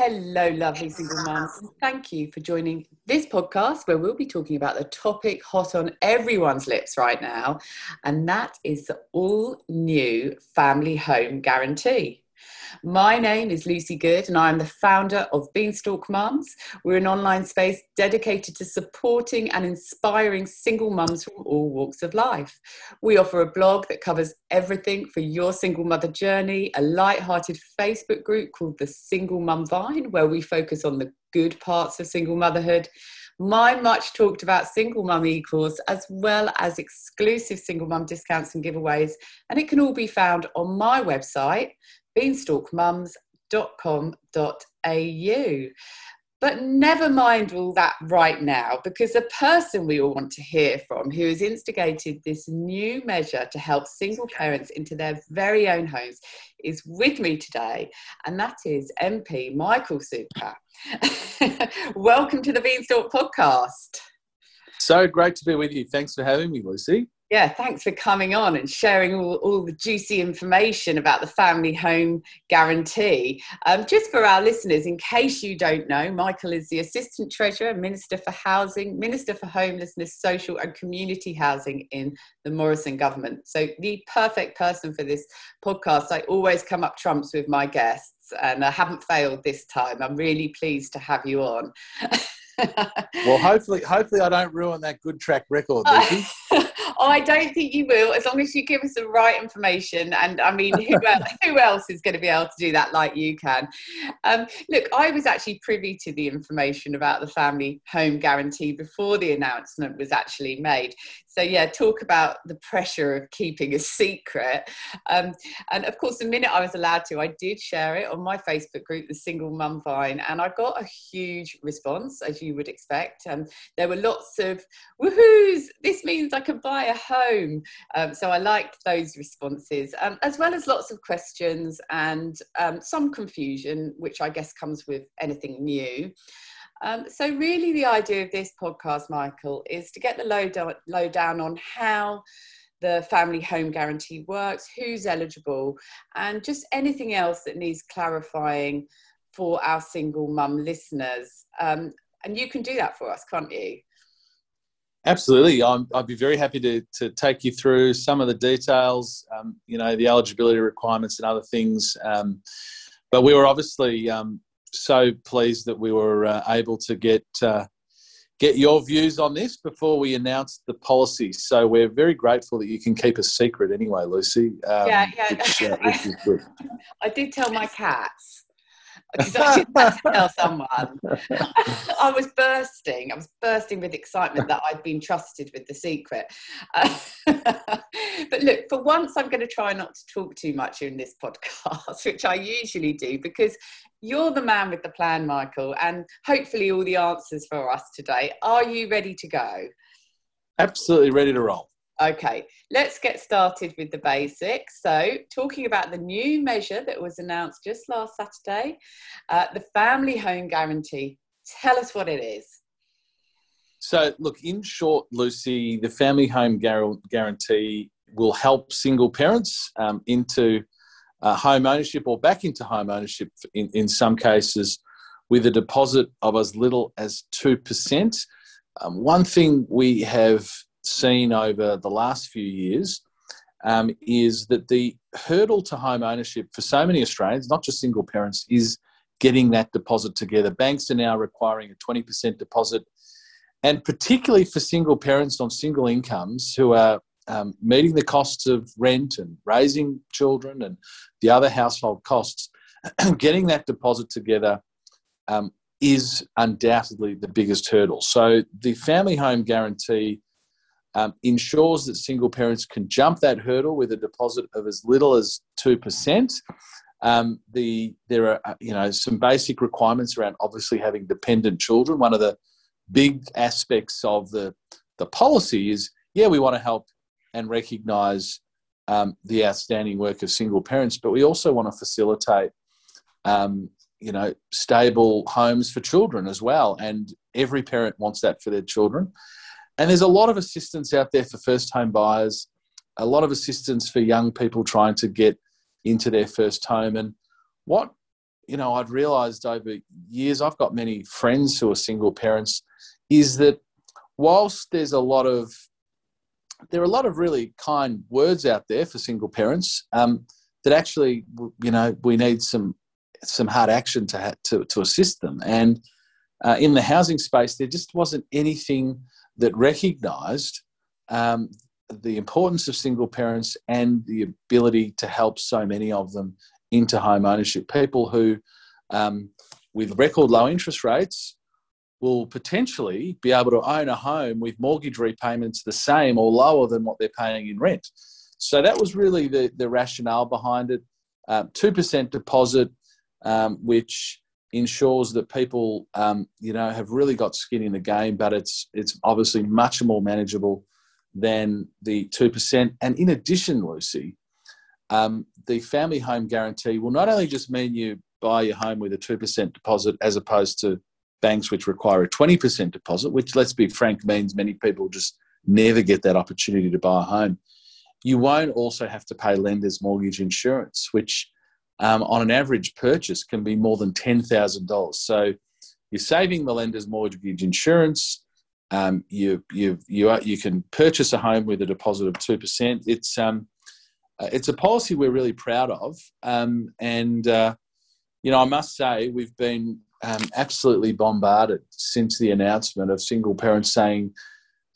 Hello, lovely single mums. Thank you for joining this podcast where we'll be talking about the topic hot on everyone's lips right now, and that is the all new family home guarantee. My name is Lucy Good, and I am the founder of Beanstalk Mums. We're an online space dedicated to supporting and inspiring single mums from all walks of life. We offer a blog that covers everything for your single mother journey, a light-hearted Facebook group called the Single Mum Vine, where we focus on the good parts of single motherhood my much talked about single mum e-course as well as exclusive single mum discounts and giveaways and it can all be found on my website beanstalkmums.com.au. But never mind all that right now, because the person we all want to hear from who has instigated this new measure to help single parents into their very own homes is with me today, and that is MP Michael Sukkar. Welcome to the Beanstalk podcast. So great to be with you. Thanks for having me, Lucy yeah, thanks for coming on and sharing all, all the juicy information about the family home guarantee. Um, just for our listeners, in case you don't know, Michael is the Assistant Treasurer, Minister for Housing, Minister for Homelessness, Social and Community Housing in the Morrison government. So, the perfect person for this podcast. I always come up trumps with my guests, and I haven't failed this time. I'm really pleased to have you on. well, hopefully, hopefully, I don't ruin that good track record. I don't think you will, as long as you give us the right information. And I mean, who, else, who else is going to be able to do that like you can? Um, look, I was actually privy to the information about the family home guarantee before the announcement was actually made. So, yeah, talk about the pressure of keeping a secret. Um, and of course, the minute I was allowed to, I did share it on my Facebook group, the Single Mum Vine, and I got a huge response, as you would expect. Um, there were lots of woohoos, this means I can buy a home. Um, so, I liked those responses, um, as well as lots of questions and um, some confusion, which I guess comes with anything new. Um, so, really, the idea of this podcast, Michael, is to get the low, low down on how the family home guarantee works, who's eligible, and just anything else that needs clarifying for our single mum listeners. Um, and you can do that for us, can't you? Absolutely. i would be very happy to, to take you through some of the details, um, you know, the eligibility requirements and other things. Um, but we were obviously um, so pleased that we were uh, able to get uh, get your views on this before we announced the policy. So we're very grateful that you can keep a secret anyway, Lucy. Um, yeah, yeah. Which, uh, which I did tell my cats I tell someone. I was bursting. I was bursting with excitement that I'd been trusted with the secret. But look, for once, I'm going to try not to talk too much in this podcast, which I usually do, because you're the man with the plan, Michael, and hopefully all the answers for us today. Are you ready to go? Absolutely ready to roll. Okay, let's get started with the basics. So, talking about the new measure that was announced just last Saturday, uh, the Family Home Guarantee. Tell us what it is. So, look, in short, Lucy, the Family Home Guarantee will help single parents um, into uh, home ownership or back into home ownership in, in some cases with a deposit of as little as 2%. Um, one thing we have seen over the last few years um, is that the hurdle to home ownership for so many Australians, not just single parents, is getting that deposit together. Banks are now requiring a 20% deposit. And particularly for single parents on single incomes who are um, meeting the costs of rent and raising children and the other household costs, getting that deposit together um, is undoubtedly the biggest hurdle. So the family home guarantee um, ensures that single parents can jump that hurdle with a deposit of as little as two percent. Um, the there are uh, you know some basic requirements around obviously having dependent children. One of the big aspects of the the policy is yeah we want to help and recognise um, the outstanding work of single parents, but we also want to facilitate um, you know stable homes for children as well, and every parent wants that for their children. And there's a lot of assistance out there for first home buyers, a lot of assistance for young people trying to get into their first home. And what you know, I'd realised over years, I've got many friends who are single parents, is that whilst there's a lot of there are a lot of really kind words out there for single parents um, that actually, you know, we need some some hard action to to, to assist them. And uh, in the housing space, there just wasn't anything that recognised um, the importance of single parents and the ability to help so many of them into home ownership. People who, um, with record low interest rates, will potentially be able to own a home with mortgage repayments the same or lower than what they're paying in rent. So that was really the, the rationale behind it. Um, two percent deposit, um, which ensures that people, um, you know, have really got skin in the game, but it's it's obviously much more manageable than the two percent. And in addition, Lucy, um, the family home guarantee will not only just mean you buy your home with a two percent deposit as opposed to banks which require a 20% deposit, which, let's be frank, means many people just never get that opportunity to buy a home. You won't also have to pay lender's mortgage insurance, which um, on an average purchase can be more than $10,000. So you're saving the lender's mortgage insurance. Um, you, you, you, are, you can purchase a home with a deposit of 2%. It's, um, uh, it's a policy we're really proud of. Um, and, uh, you know, I must say, we've been um, absolutely bombarded since the announcement of single parents saying,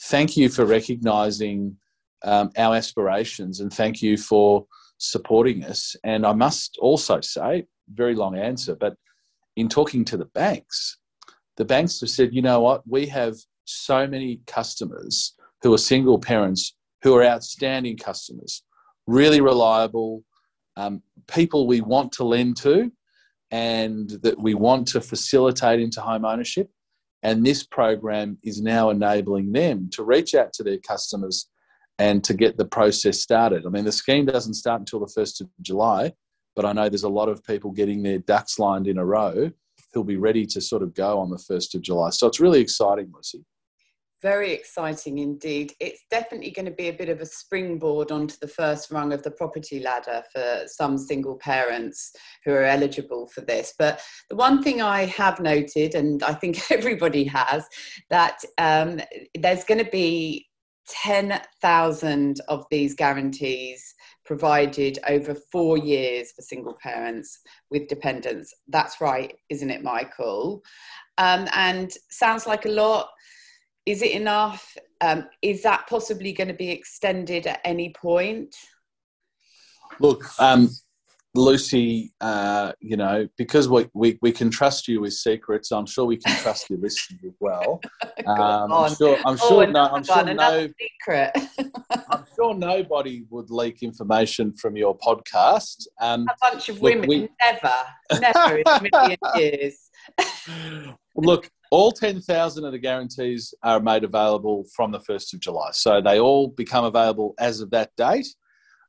Thank you for recognising um, our aspirations and thank you for supporting us. And I must also say, very long answer, but in talking to the banks, the banks have said, you know what, we have so many customers who are single parents who are outstanding customers, really reliable, um, people we want to lend to, and that we want to facilitate into home ownership. And this program is now enabling them to reach out to their customers and to get the process started. I mean, the scheme doesn't start until the 1st of July, but I know there's a lot of people getting their ducks lined in a row who'll be ready to sort of go on the 1st of July. So it's really exciting, Lucy. Very exciting indeed. It's definitely going to be a bit of a springboard onto the first rung of the property ladder for some single parents who are eligible for this. But the one thing I have noted, and I think everybody has, that um, there's going to be 10,000 of these guarantees provided over four years for single parents with dependents. That's right, isn't it, Michael? Um, and sounds like a lot is it enough? Um, is that possibly going to be extended at any point? Look, um, Lucy, uh, you know, because we, we, we can trust you with secrets, I'm sure we can trust your listeners as well. Um, I'm sure. I'm oh, sure. no, I'm sure no. Secret. I'm sure nobody would leak information from your podcast. Um, a bunch of look, women, we, never, never in a million years. look, all 10,000 of the guarantees are made available from the 1st of July. So they all become available as of that date.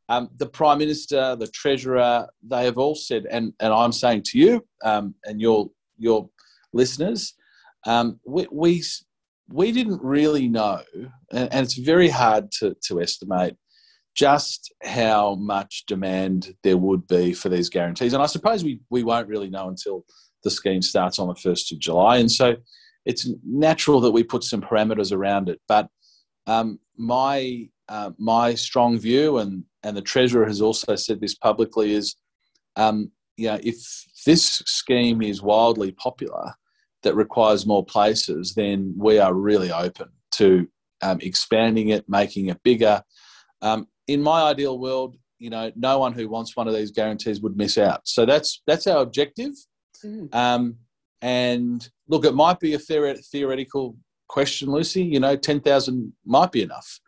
Um, the Prime Minister, the Treasurer, they have all said, and, and I'm saying to you um, and your, your listeners, um, we, we, we didn't really know, and, and it's very hard to, to estimate just how much demand there would be for these guarantees. And I suppose we, we won't really know until the scheme starts on the 1st of July. And so it's natural that we put some parameters around it. But um, my, uh, my strong view, and, and the Treasurer has also said this publicly, is um, you know, if this scheme is wildly popular that requires more places, then we are really open to um, expanding it, making it bigger. Um, in my ideal world, you know, no one who wants one of these guarantees would miss out. So that's that's our objective. Mm. Um, and look, it might be a theoretical question, Lucy. You know, 10,000 might be enough.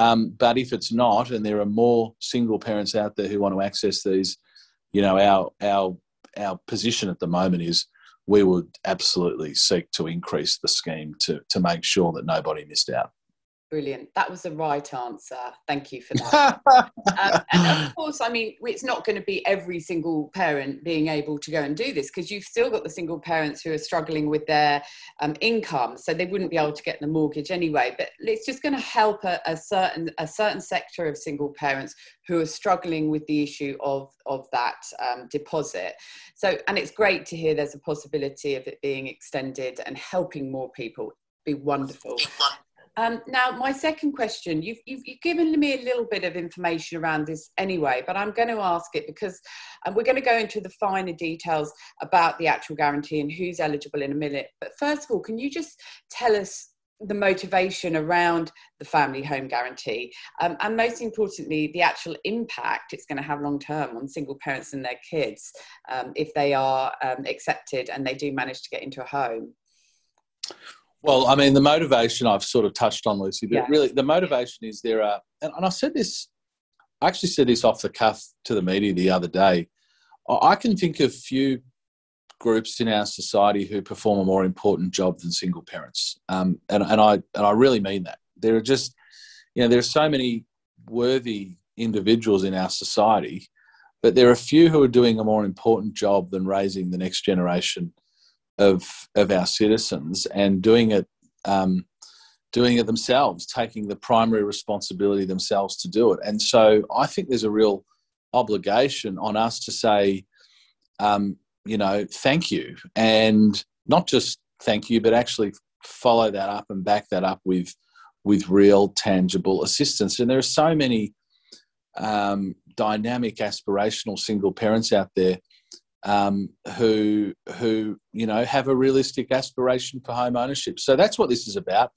Um, but if it's not, and there are more single parents out there who want to access these, you know, our, our, our position at the moment is we would absolutely seek to increase the scheme to, to make sure that nobody missed out. Brilliant. That was the right answer. Thank you for that. um, and of course, I mean, it's not going to be every single parent being able to go and do this because you've still got the single parents who are struggling with their um, income, so they wouldn't be able to get the mortgage anyway. But it's just going to help a, a certain a certain sector of single parents who are struggling with the issue of of that um, deposit. So, and it's great to hear there's a possibility of it being extended and helping more people. Be wonderful. Um, now, my second question, you've, you've, you've, given me a little bit of information around this anyway, but I'm going to ask it because uh, we're going to go into the finer details about the actual guarantee and who's eligible in a minute. But first of all, can you just tell us the motivation around the family home guarantee um, and most importantly the actual impact it's going to have long term on single parents and their kids um, if they are um, accepted and they do manage to get into a home well, I mean, the motivation I've sort of touched on, Lucy, but yeah. really the motivation is there are, and, and I said this, I actually said this off the cuff to the media the other day. I can think of few groups in our society who perform a more important job than single parents, um, and and I and I really mean that. There are just, you know, there are so many worthy individuals in our society, but there are few who are doing a more important job than raising the next generation of of our citizens and doing it um, doing it themselves, taking the primary responsibility themselves to do it. And so I think there's a real obligation on us to say, um, you know, thank you, and not just thank you, but actually follow that up and back that up with with real tangible assistance. And there are so many um, dynamic, aspirational single parents out there um, who who you know have a realistic aspiration for home ownership. So that's what this is about.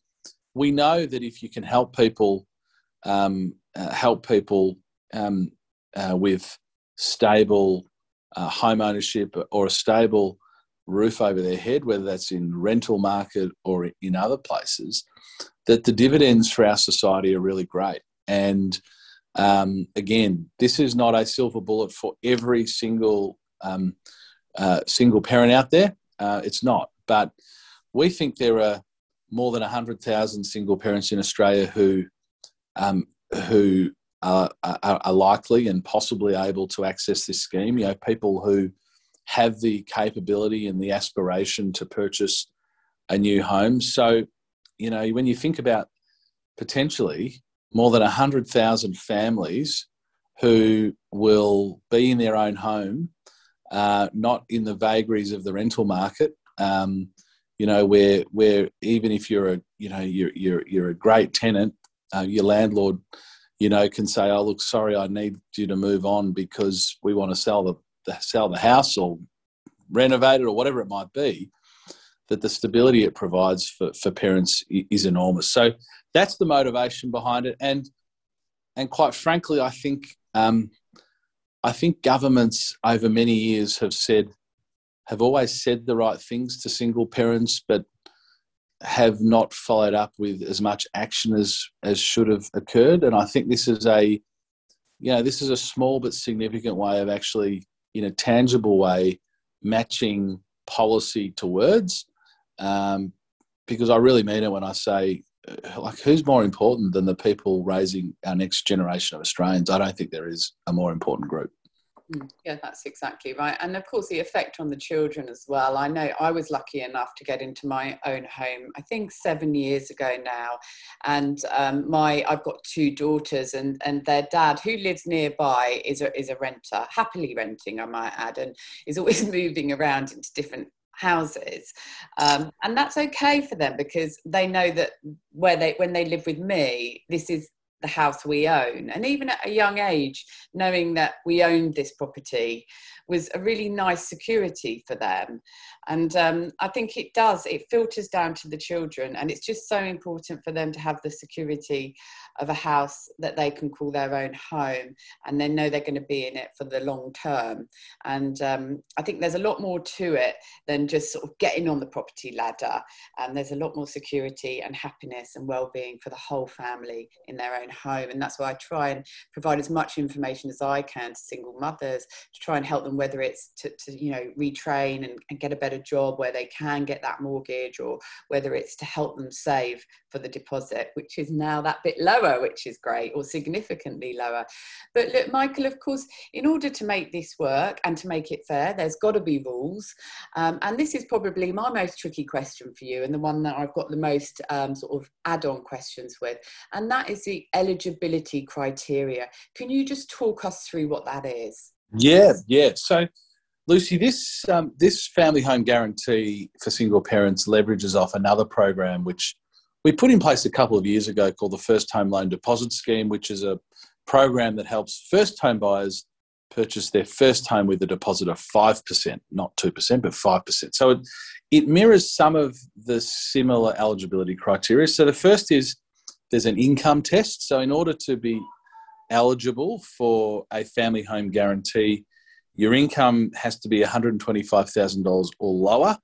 We know that if you can help people um, uh, help people um, uh, with stable uh, home ownership or a stable roof over their head, whether that's in rental market or in other places, that the dividends for our society are really great. And um, again, this is not a silver bullet for every single um, uh, single parent out there. Uh, it's not. But we think there are more than 100,000 single parents in Australia who, um, who are, are, are, likely and possibly able to access this scheme. You know, people who have the capability and the aspiration to purchase a new home. So, you know, when you think about potentially more than 100,000 families who will be in their own home uh, not in the vagaries of the rental market. Um, you know, where where even if you're a you know you're you're you're a great tenant, uh, your landlord, you know, can say, "Oh, look, sorry, I need you to move on because we want to sell the, the sell the house or renovate it or whatever it might be." That the stability it provides for, for parents is enormous. So that's the motivation behind it, and and quite frankly, I think um, I think governments over many years have said, have always said the right things to single parents, but have not followed up with as much action as as should have occurred. And I think this is a, you know, this is a small but significant way of actually, in a tangible way, matching policy to words. Um, because I really mean it when I say like who's more important than the people raising our next generation of Australians? I don't think there is a more important group. Mm, yeah, that's exactly right. And of course, the effect on the children as well. I know I was lucky enough to get into my own home, I think seven years ago now. And um, my, I've got two daughters, and, and their dad, who lives nearby, is a, is a renter, happily renting, I might add, and is always moving around into different houses um, and that's okay for them because they know that where they when they live with me this is the house we own and even at a young age knowing that we owned this property was a really nice security for them. And um, I think it does, it filters down to the children. And it's just so important for them to have the security of a house that they can call their own home and they know they're going to be in it for the long term. And um, I think there's a lot more to it than just sort of getting on the property ladder. And there's a lot more security and happiness and well being for the whole family in their own home. And that's why I try and provide as much information as I can to single mothers to try and help them whether it's to, to you know retrain and, and, get a better job where they can get that mortgage or whether it's to help them save for the deposit which is now that bit lower which is great or significantly lower. But look michael of course in order to make this work and to make it fair there's got to be rules. Um, and this is probably my most tricky question for you and the one that i've got the most um, sort of add-on questions with and that is the eligibility criteria. Can you just talk us through what that is? Yeah, yeah. So, Lucy, this um, this family home guarantee for single parents leverages off another program which we put in place a couple of years ago called the First Home Loan Deposit Scheme, which is a program that helps first home buyers purchase their first home with a deposit of 5%, not 2%, but 5%. So it, it mirrors some of the similar eligibility criteria. So the first is there's an income test. So in order to be eligible for a family home guarantee, your income has to be $125,000 or lower.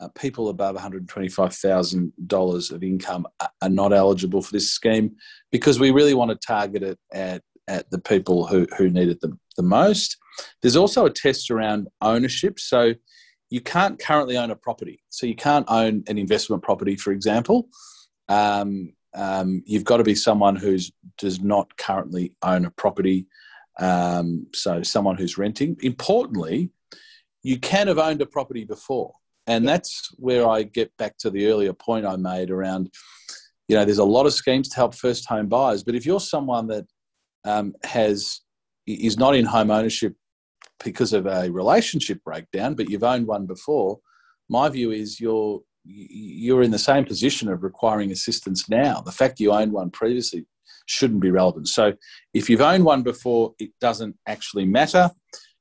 Uh, people above $125,000 of income are not eligible for this scheme because we really want to target it at, at the people who, who need it the, the most. There's also a test around ownership. So you can't currently own a property. So you can't own an investment property, for example. Um, um, you've got to be someone who does not currently own a property, um, so someone who's renting. Importantly, you can have owned a property before, and that's where I get back to the earlier point I made around. You know, there's a lot of schemes to help first home buyers, but if you're someone that um, has is not in home ownership because of a relationship breakdown, but you've owned one before, my view is you're you're in the same position of requiring assistance now. The fact you owned one previously shouldn't be relevant. So if you've owned one before, it doesn't actually matter.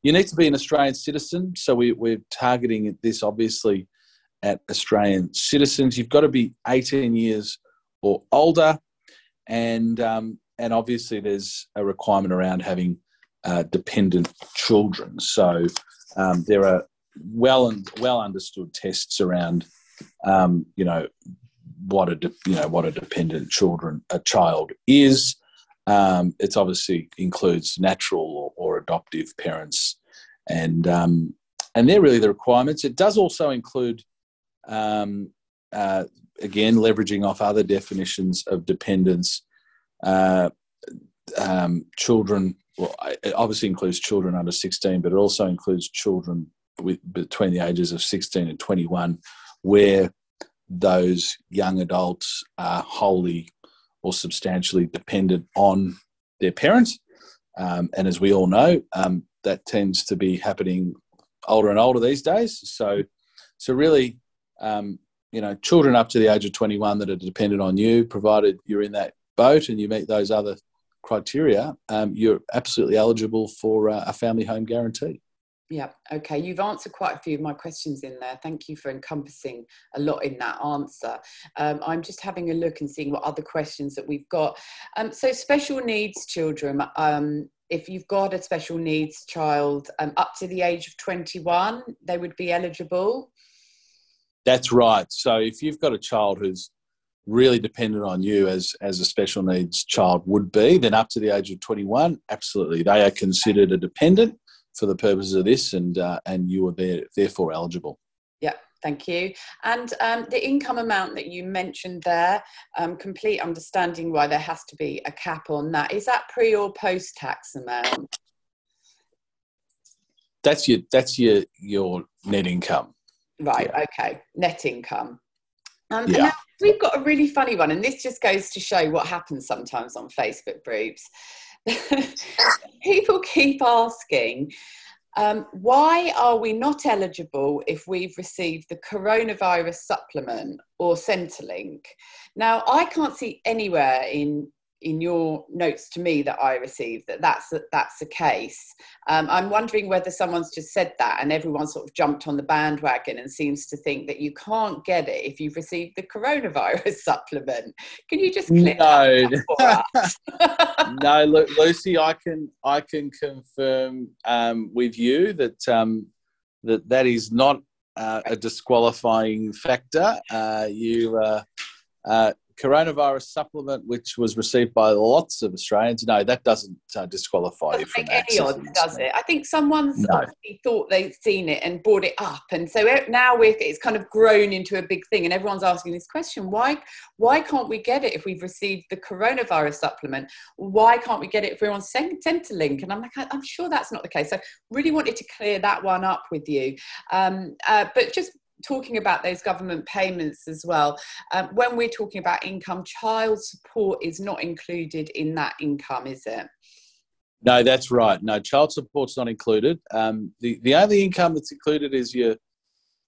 You need to be an Australian citizen. So we, are targeting this obviously at Australian citizens. You've got to be 18 years or older, and um, and obviously there's a requirement around having uh, dependent children. So um, there are well and well understood tests around um, you know what a de- you know what a dependent children a child is. Um, it's obviously includes natural or, or adoptive parents, and um, and they're really the requirements. It does also include, um, uh, again, leveraging off other definitions of dependence. Uh, um, children, well, it obviously includes children under 16, but it also includes children with, between the ages of 16 and 21 where those young adults are wholly or substantially dependent on their parents. Um, and as we all know, um, that tends to be happening older and older these days. So, so really, um, you know, children up to the age of 21 that are dependent on you, provided you're in that boat and you meet those other criteria, um, you're absolutely eligible for uh, a family home guarantee. Yeah, okay. You've answered quite a few of my questions in there. Thank you for encompassing a lot in that answer. Um, I'm just having a look and seeing what other questions that we've got. Um, so, special needs children, um, if you've got a special needs child um, up to the age of 21, they would be eligible. That's right. So, if you've got a child who's really dependent on you as as a special needs child would be then up to the age of 21 absolutely they are considered a dependent for the purposes of this, and uh, and you are there, therefore eligible. Yeah, thank you. And um, the income amount that you mentioned there, um, complete understanding why there has to be a cap on that. Is that pre or post tax amount? That's your that's your your net income. Right. Yeah. Okay. Net income. Um, yeah. we've got a really funny one, and this just goes to show what happens sometimes on Facebook groups. people keep asking, um, why are we not eligible if we've received the coronavirus supplement or Centrelink? Now, I can't see anywhere in in your notes to me that I received that that's that's the case. Um, I'm wondering whether someone's just said that and everyone sort of jumped on the bandwagon and seems to think that you can't get it if you've received the coronavirus supplement. Can you just clear no. no, look, Lucy, I can I can confirm um, with you that um, that that is not uh, a disqualifying factor. Uh, you. Uh, uh coronavirus supplement, which was received by lots of Australians. No, that doesn't uh, disqualify doesn't you from make any odds, does it? I think someone's No. obviously thought they'd seen it and brought it up, and so now it's kind of grown into a big thing, and everyone's asking this question: Why, why can't we get it if we've received the coronavirus supplement? Why can't we get it if we're on Cent- Centrelink? And I'm like, I'm sure that's not the case. So, really wanted to clear that one up with you, um, uh, but just. Talking about those government payments as well, um, when we're talking about income, child support is not included in that income, is it? No, that's right. No, child support's not included. Um, the the only income that's included is your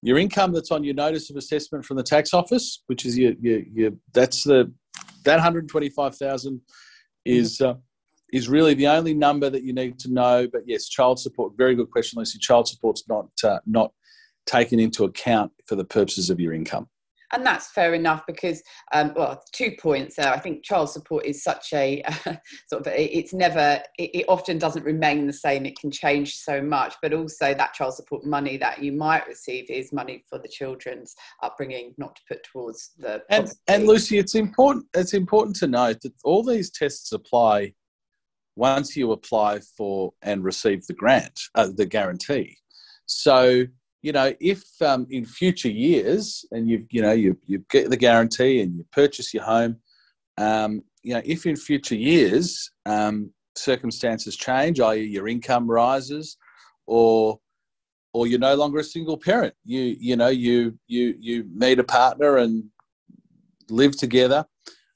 your income that's on your notice of assessment from the tax office, which is your your, your that's the that hundred twenty five thousand is uh, is really the only number that you need to know. But yes, child support. Very good question, Lucy. Child support's not uh, not taken into account for the purposes of your income. and that's fair enough because um, well two points there i think child support is such a sort of it's never it, it often doesn't remain the same it can change so much but also that child support money that you might receive is money for the children's upbringing not to put towards the And and Lucy, it's important. It's important to note that all these tests apply once you apply for and receive the grant, uh, the guarantee. So you know, if um, in future years, and you you know you you get the guarantee and you purchase your home, um, you know, if in future years um, circumstances change, i.e., your income rises, or or you're no longer a single parent, you you know you you you meet a partner and live together,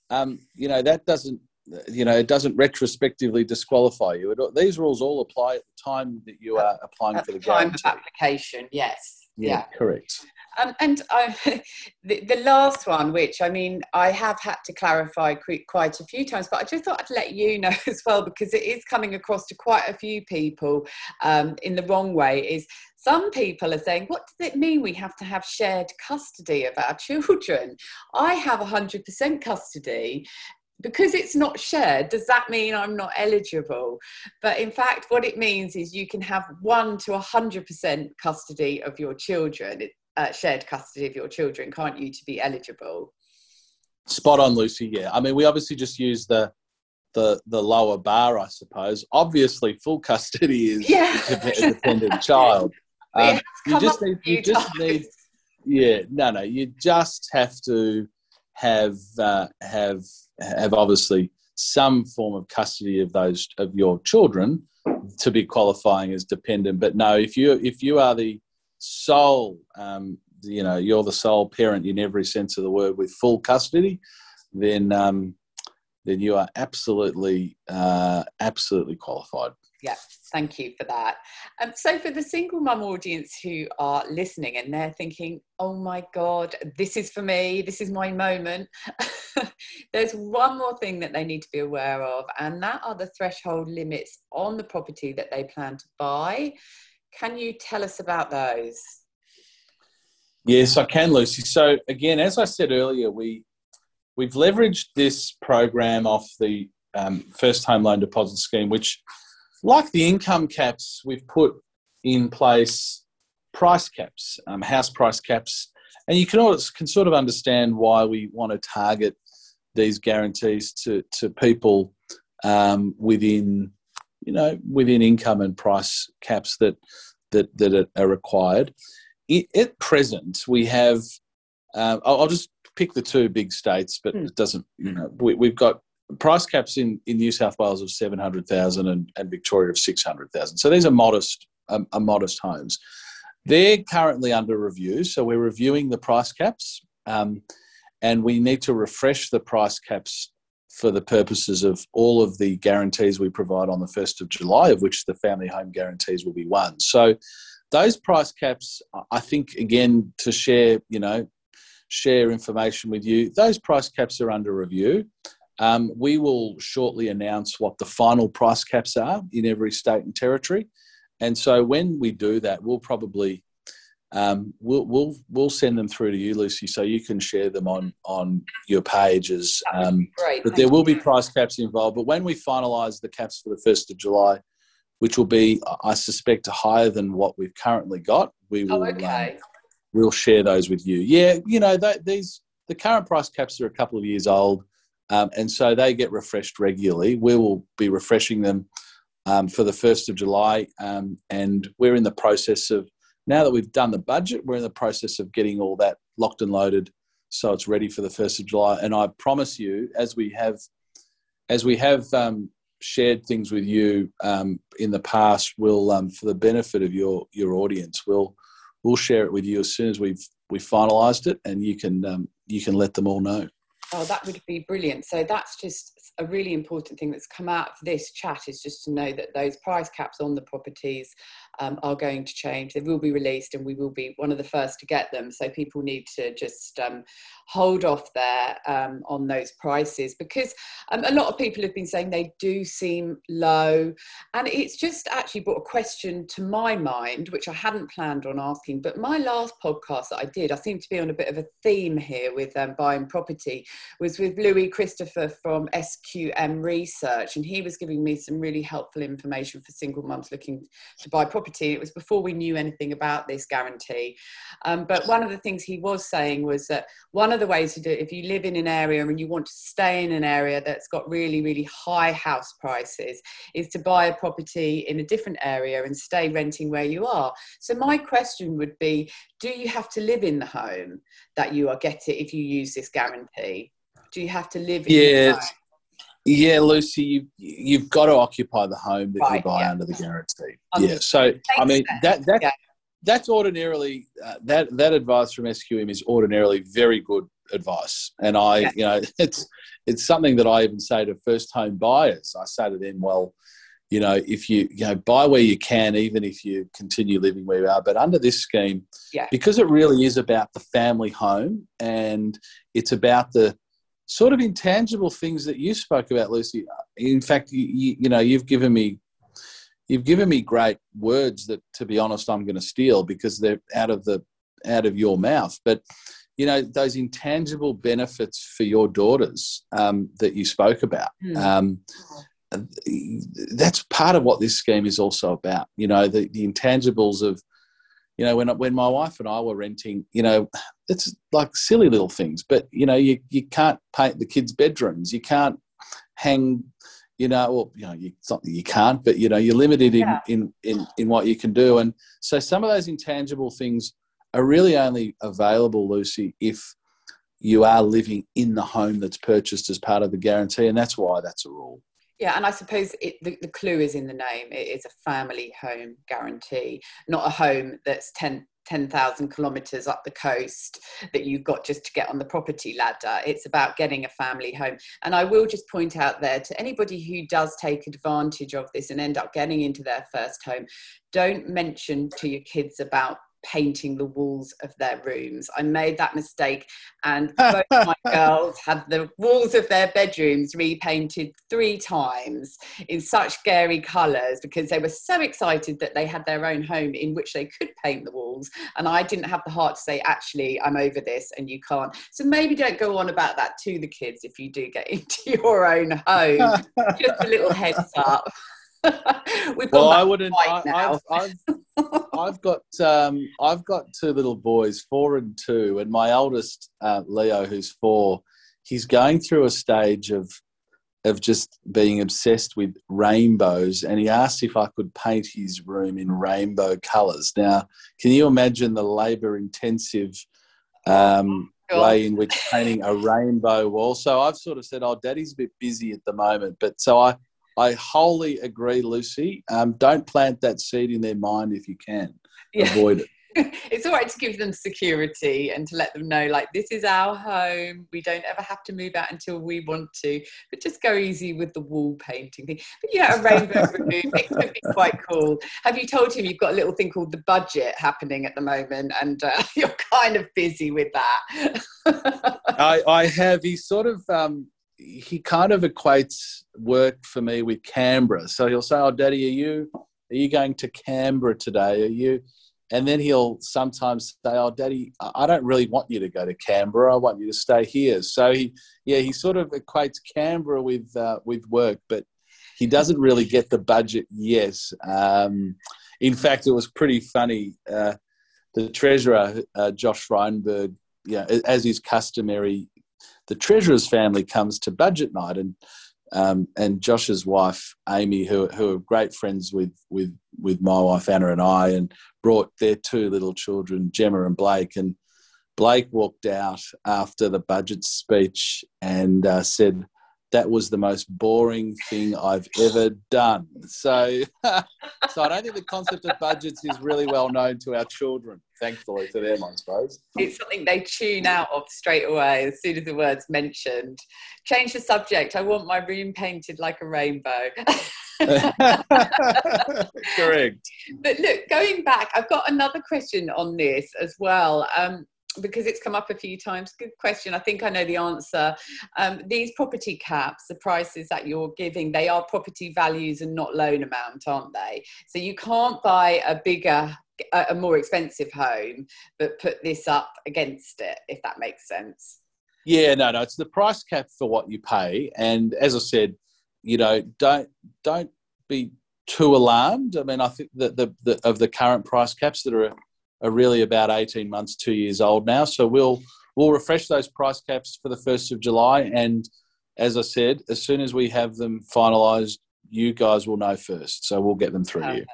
um, you know that doesn't you know it doesn't retrospectively disqualify you. It, these rules all apply at the time that you are applying at for the the time of application yes yeah. correct. Um, and I, the, the last one, which I mean, I have had to clarify quite a few times, but I just thought I'd let you know as well because it is coming across to quite a few people um, in the wrong way. Is some people are saying, "What does it mean we have to have shared custody of our children?" I have 100% custody. Because it's not shared, does that mean I'm not eligible? But in fact, what it means is you can have one to 100% custody of your children uh, shared custody of your children, can't you, to be eligible? Spot on, Lucy. Yeah, I mean, we obviously just use the the the lower bar, I suppose. Obviously, full custody is Yeah. a dependent child. Um, you just need, you just need, yeah, no, no, you just have to have uh, have have obviously some form of custody of those of your children to be qualifying as dependent. But no, if you if you are the sole, um, you know, you're the sole parent in every sense of the word with full custody, then um, then you are absolutely uh, absolutely qualified. Thank you for that. Um, so, for the single mum audience who are listening and they're thinking, oh my God, this is for me, this is my moment, there's one more thing that they need to be aware of, and that are the threshold limits on the property that they plan to buy. Can you tell us about those? Yes, I can, Lucy. So again, as I said earlier, we we've leveraged this program off the um, first home loan deposit scheme, which, like the income caps, we've put in place price caps, um, house price caps, and you can always, can sort of understand why we want to target these guarantees to to people um, within you know within income and price caps that that that are- required i- at present, we have. Um, I'll, I'll just pick the two big states, but Hmm. it doesn't. You know, we, we've got price caps in, in New South Wales of seven hundred thousand and, and Victoria of six hundred thousand. So these are modest, um, are modest homes. They're currently under review, so we're reviewing the price caps, um, and we need to refresh the price caps for the purposes of all of the guarantees we provide on the first of July, of which the family home guarantees will be one. So those price caps, I think, again, to share, you know, share information with you, those price caps are under review. Um, we will shortly announce what the final price caps are in every state and territory. And so when we do that, we'll probably um, we'll, we'll we'll send them through to you, Lucy, so you can share them on on your pages. Um, but there will be price caps involved. But when we finalise the caps for the first of July, which will be, I suspect, higher than what we've currently got, we will Oh, um, we'll share those with you. Yeah, you know these the current price caps are a couple of years old, um, and so they get refreshed regularly. We will be refreshing them um, for the first of July, um, and we're in the process of now that we've done the budget, we're in the process of getting all that locked and loaded, so it's ready for the first of July. And I promise you, as we have, as we have um, shared things with you um, in the past, we'll um, for the benefit of your your audience, we'll we'll share it with you as soon as we've we finalised it, and you can you can let them all know. Oh, that would be brilliant. So that's just a really important thing that's come out of this chat is just to know that those price caps on the properties um, are going to change. They will be released, and we will be one of the first to get them. So people need to just um, hold off there um, on those prices because um, a lot of people have been saying they do seem low, and it's just actually brought a question to my mind, which I hadn't planned on asking. But my last podcast that I did, I seem to be on a bit of a theme here with um, buying property, was with Louis Christopher from SQM Research, and he was giving me some really helpful information for single mums looking to buy property. It was before we knew anything about this guarantee. Um, but one of the things he was saying was that one of the ways to do it, if you live in an area and you want to stay in an area that's got really, really high house prices, is to buy a property in a different area and stay renting where you are. So my question would be, do you have to live in the home that you are getting if you use this guarantee? Do you have to live in yeah, yeah, Lucy, you, you've got to occupy the home that right, you buy yeah. under the guarantee. yeah, so I mean that that yeah. that's ordinarily uh, that that advice from SQM is ordinarily very good advice, and I yeah. you know it's it's something that I even say to first home buyers. I say to them, well, you know, if you you know buy where you can, even if you continue living where you are, but under this scheme, yeah. because it really is about the family home and it's about the sort of intangible things that you spoke about, Lucy. In fact, you, you, you know, you've given me you've given me great words that, to be honest, I'm going to steal because they're out of the out of your mouth. But you know, those intangible benefits for your daughters um, that you spoke about. Mm. Um, that's part of what this scheme is also about. You know, the, the intangibles of you know, when when my wife and I were renting, you know, it's like silly little things, but you know, you you can't paint the kids' bedrooms, you can't hang, you know, well, you know, you, it's not that you can't, but you know, you're limited yeah. in, in in in what you can do, and so some of those intangible things are really only available, Lucy, if you are living in the home that's purchased as part of the guarantee, and that's why that's a rule. Yeah, and I suppose it, the, the clue is in the name. It is a family home guarantee, not a home that's 10, 10,000 kilometres up the coast that you've got just to get on the property ladder. It's about getting a family home. And I will just point out there to anybody who does take advantage of this and end up getting into their first home, don't mention to your kids about painting the walls of their rooms. I made that mistake, and both my girls had the walls of their bedrooms repainted three times in such scary colours because they were so excited that they had their own home in which they could paint the walls. And I didn't have the heart to say, actually, I'm over this and you can't. So maybe don't go on about that to the kids if you do get into your own home. Just a little heads up. well, I wouldn't. I, have I've, I've got um, I've got two little boys, four and two, and my eldest uh, Leo, who's four, he's going through a stage of of just being obsessed with rainbows, and he asked if I could paint his room in rainbow colours. Now, can you imagine the labour-intensive um, way in which painting a rainbow wall? So I've sort of said, "Oh, Daddy's a bit busy at the moment," but so I I wholly agree, Lucy. Um, don't plant that seed in their mind if you can. Yeah. Avoid it. it's all right to give them security and to let them know, like, this is our home. We don't ever have to move out until we want to. But just go easy with the wall painting thing. But yeah, a rainbow room, it could be quite cool. Have you told him you've got a little thing called the budget happening at the moment and uh, you're kind of busy with that? I, I have. He sort of. Um, he kind of equates work for me with Canberra. So he'll say, "Oh, Daddy, are you are you going to Canberra today? Are you?" And then he'll sometimes say, "Oh, Daddy, I don't really want you to go to Canberra. I want you to stay here." So he, yeah, he sort of equates Canberra with uh, with work, but he doesn't really get the budget. Yes, um, in fact, it was pretty funny. Uh, the treasurer, uh, Josh Frydenberg, yeah, as is customary, the treasurer's family comes to budget night, and um, and Josh's wife Amy, who who are great friends with with with my wife Anna and I, and brought their two little children, Gemma and Blake, and Blake walked out after the budget speech and uh, said, that was the most boring thing I've ever done. So, so I don't think the concept of budgets is really well known to our children, thankfully to them, I suppose. It's something they tune out of straight away as soon as the word's mentioned. Change the subject. I want my room painted like a rainbow. Correct. But look, going back, I've got another question on this as well. Um, because it's come up a few times. Good question. I think I know the answer. Um, these property caps, the prices that you're giving, they are property values and not loan amount, aren't they? So you can't buy a bigger, a more expensive home, but put this up against it, if that makes sense. Yeah, no, no. It's the price cap for what you pay, and as I said, you know, don't don't be too alarmed. I mean, I think that the, the of the current price caps that are are really about 18 months, two years old now. So we'll we'll refresh those price caps for the first of July, and as I said, as soon as we have them finalised, you guys will know first. So we'll get them through Perfect. you.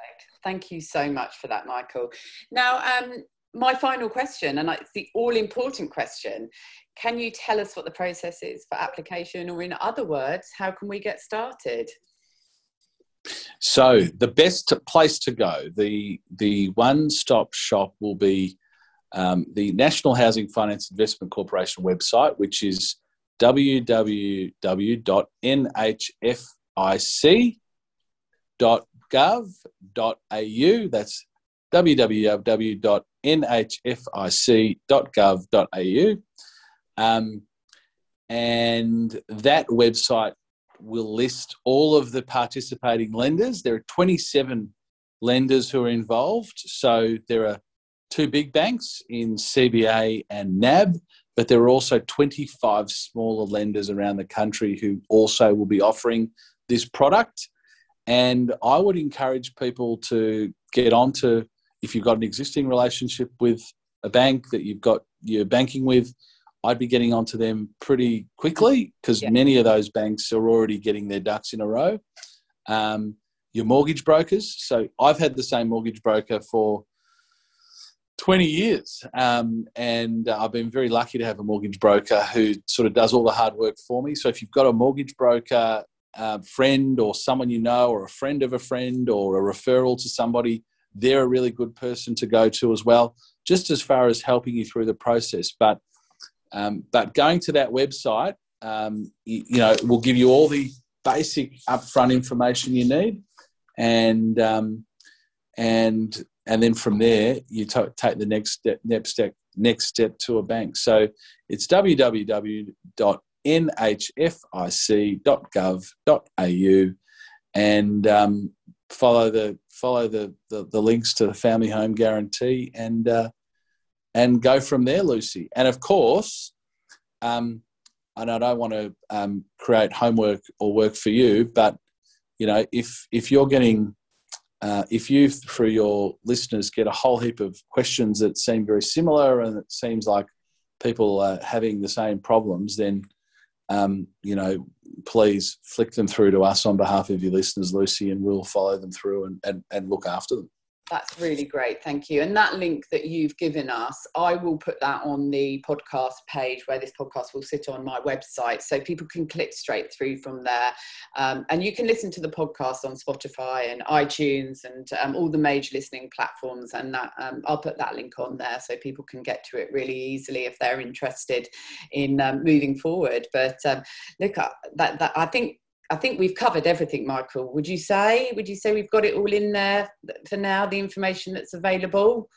Thank you so much for that, Michael. Now, um, my final question, and it's the all important question can you tell us what the process is for application, or in other words, how can we get started? So the best place to go, the the one stop shop will be um, the National Housing Finance Investment Corporation website, which is www.nhfic.gov.au. That's www.nhfic.gov.au. Um, and that website will list all of the participating lenders. There are 27 lenders who are involved. So there are two big banks in CBA and NAB, but there are also 25 smaller lenders around the country who also will be offering this product. And I would encourage people to get onto if you've got an existing relationship with a bank that you've got you're banking with, I'd be getting onto them pretty quickly because yeah. many of those banks are already getting their ducks in a row. Um, your mortgage brokers. So I've had the same mortgage broker for 20 years. Um, and I've been very lucky to have a mortgage broker who sort of does all the hard work for me. So if you've got a mortgage broker uh, friend or someone you know, or a friend of a friend, or a referral to somebody, they're a really good person to go to as well, just as far as helping you through the process. But um, but going to that website, um, you, you, know, will give you all the basic upfront information you need, and um, and and then from there you t- take the next step, next step, next step to a bank. So it's www.nhfic.gov.au, and um, follow the follow the, the, the links to the family home guarantee and. Uh, and go from there, Lucy. And of course, um, and I don't want to um, create homework or work for you, but you know, if if you're getting, uh, if you through your listeners get a whole heap of questions that seem very similar, and it seems like people are having the same problems, then um, you know, please flick them through to us on behalf of your listeners, Lucy, and we'll follow them through and, and, and look after them. That's really great. Thank you. And that link that you've given us, I will put that on the podcast page where this podcast will sit on my website so people can click straight through from there. Um, and you can listen to the podcast on Spotify and iTunes and um, all the major listening platforms. And that um, I'll put that link on there so people can get to it really easily if they're interested in um, moving forward. But um, look, uh, that, that, I think I think we've covered everything, Michael. Would you say? Would you say we've got it all in there for now? The information that's available.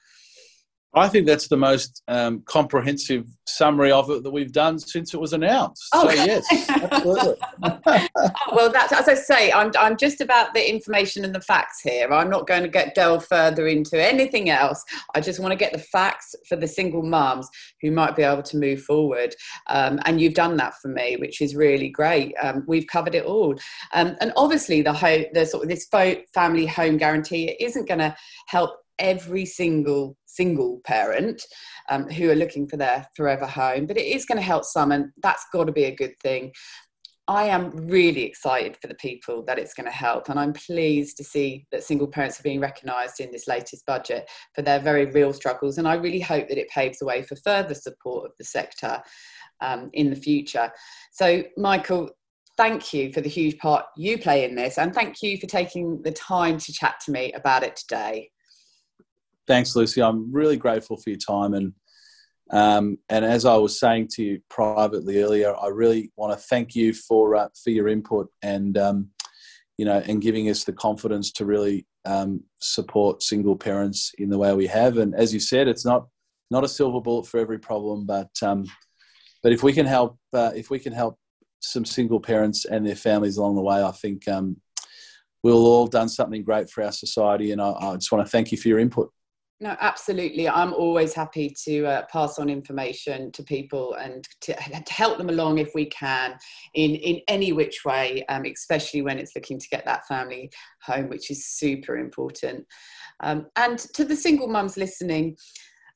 I think that's the most um, comprehensive summary of it that we've done since it was announced. Oh. So yes, absolutely. well, that's as I say. I'm I'm just about the information and the facts here. I'm not going to get delve further into anything else. I just want to get the facts for the single mums who might be able to move forward. Um, and you've done that for me, which is really great. Um, we've covered it all. Um, and obviously, the home, the sort of this family home guarantee, it isn't going to help every single single parent um, who are looking for their forever home, but it is going to help some, and that's got to be a good thing. I am really excited for the people that it's going to help, and I'm pleased to see that single parents are being recognised in this latest budget for their very real struggles. And I really hope that it paves the way for further support of the sector um, in the future. So, Michael, thank you for the huge part you play in this, and thank you for taking the time to chat to me about it today. Thanks, Lucy. I'm really grateful for your time and um, and as I was saying to you privately earlier, I really want to thank you for uh, for your input and um, you know and giving us the confidence to really um, support single parents in the way we have. And as you said, it's not not a silver bullet for every problem, but um, but if we can help uh, if we can help some single parents and their families along the way, I think um, we'll all done something great for our society. And I, I just want to thank you for your input. No, absolutely. I'm always happy to uh, pass on information to people and to, to, help them along if we can in, in any which way, um, especially when it's looking to get that family home, which is super important. Um, and to the single mums listening,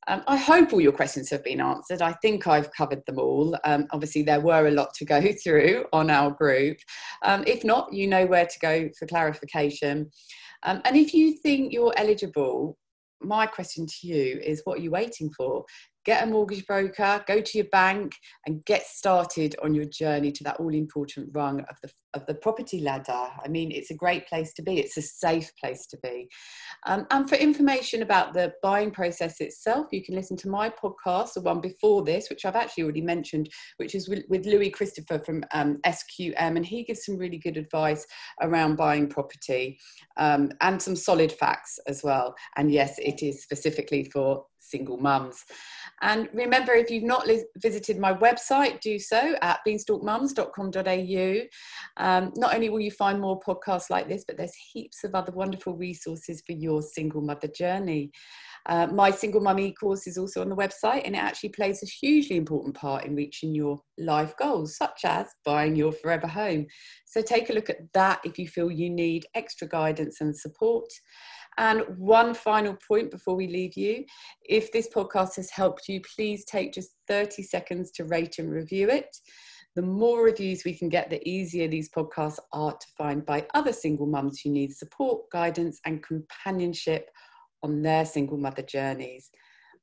um, I hope all your questions have been answered. I think I've covered them all. Um, obviously, there were a lot to go through on our group. Um, if not, you know where to go for clarification. Um, and if you think you're eligible my question to you is what are you waiting for? Get a mortgage broker, go to your bank, and get started on your journey to that all important rung of the, of the property ladder. I mean, it's a great place to be, it's a safe place to be. Um, and for information about the buying process itself, you can listen to my podcast, the one before this, which I've actually already mentioned, which is with, with Louis Christopher from um, SQM, and he gives some really good advice around buying property um, and some solid facts as well. And yes, it is specifically for single mums. And remember, if you've not li- visited my website, do so at beanstalkmums.com.au. Um, not only will you find more podcasts like this, but there's heaps of other wonderful resources for your single mother journey. Uh, my single mummy course is also on the website, and it actually plays a hugely important part in reaching your life goals, such as buying your forever home. So take a look at that if you feel you need extra guidance and support. And one final point before we leave you if this podcast has helped you, please take just 30 seconds to rate and review it. The more reviews we can get, the easier these podcasts are to find by other single mums who need support, guidance, and companionship on their single mother journeys.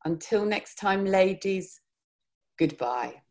Until next time, ladies, goodbye.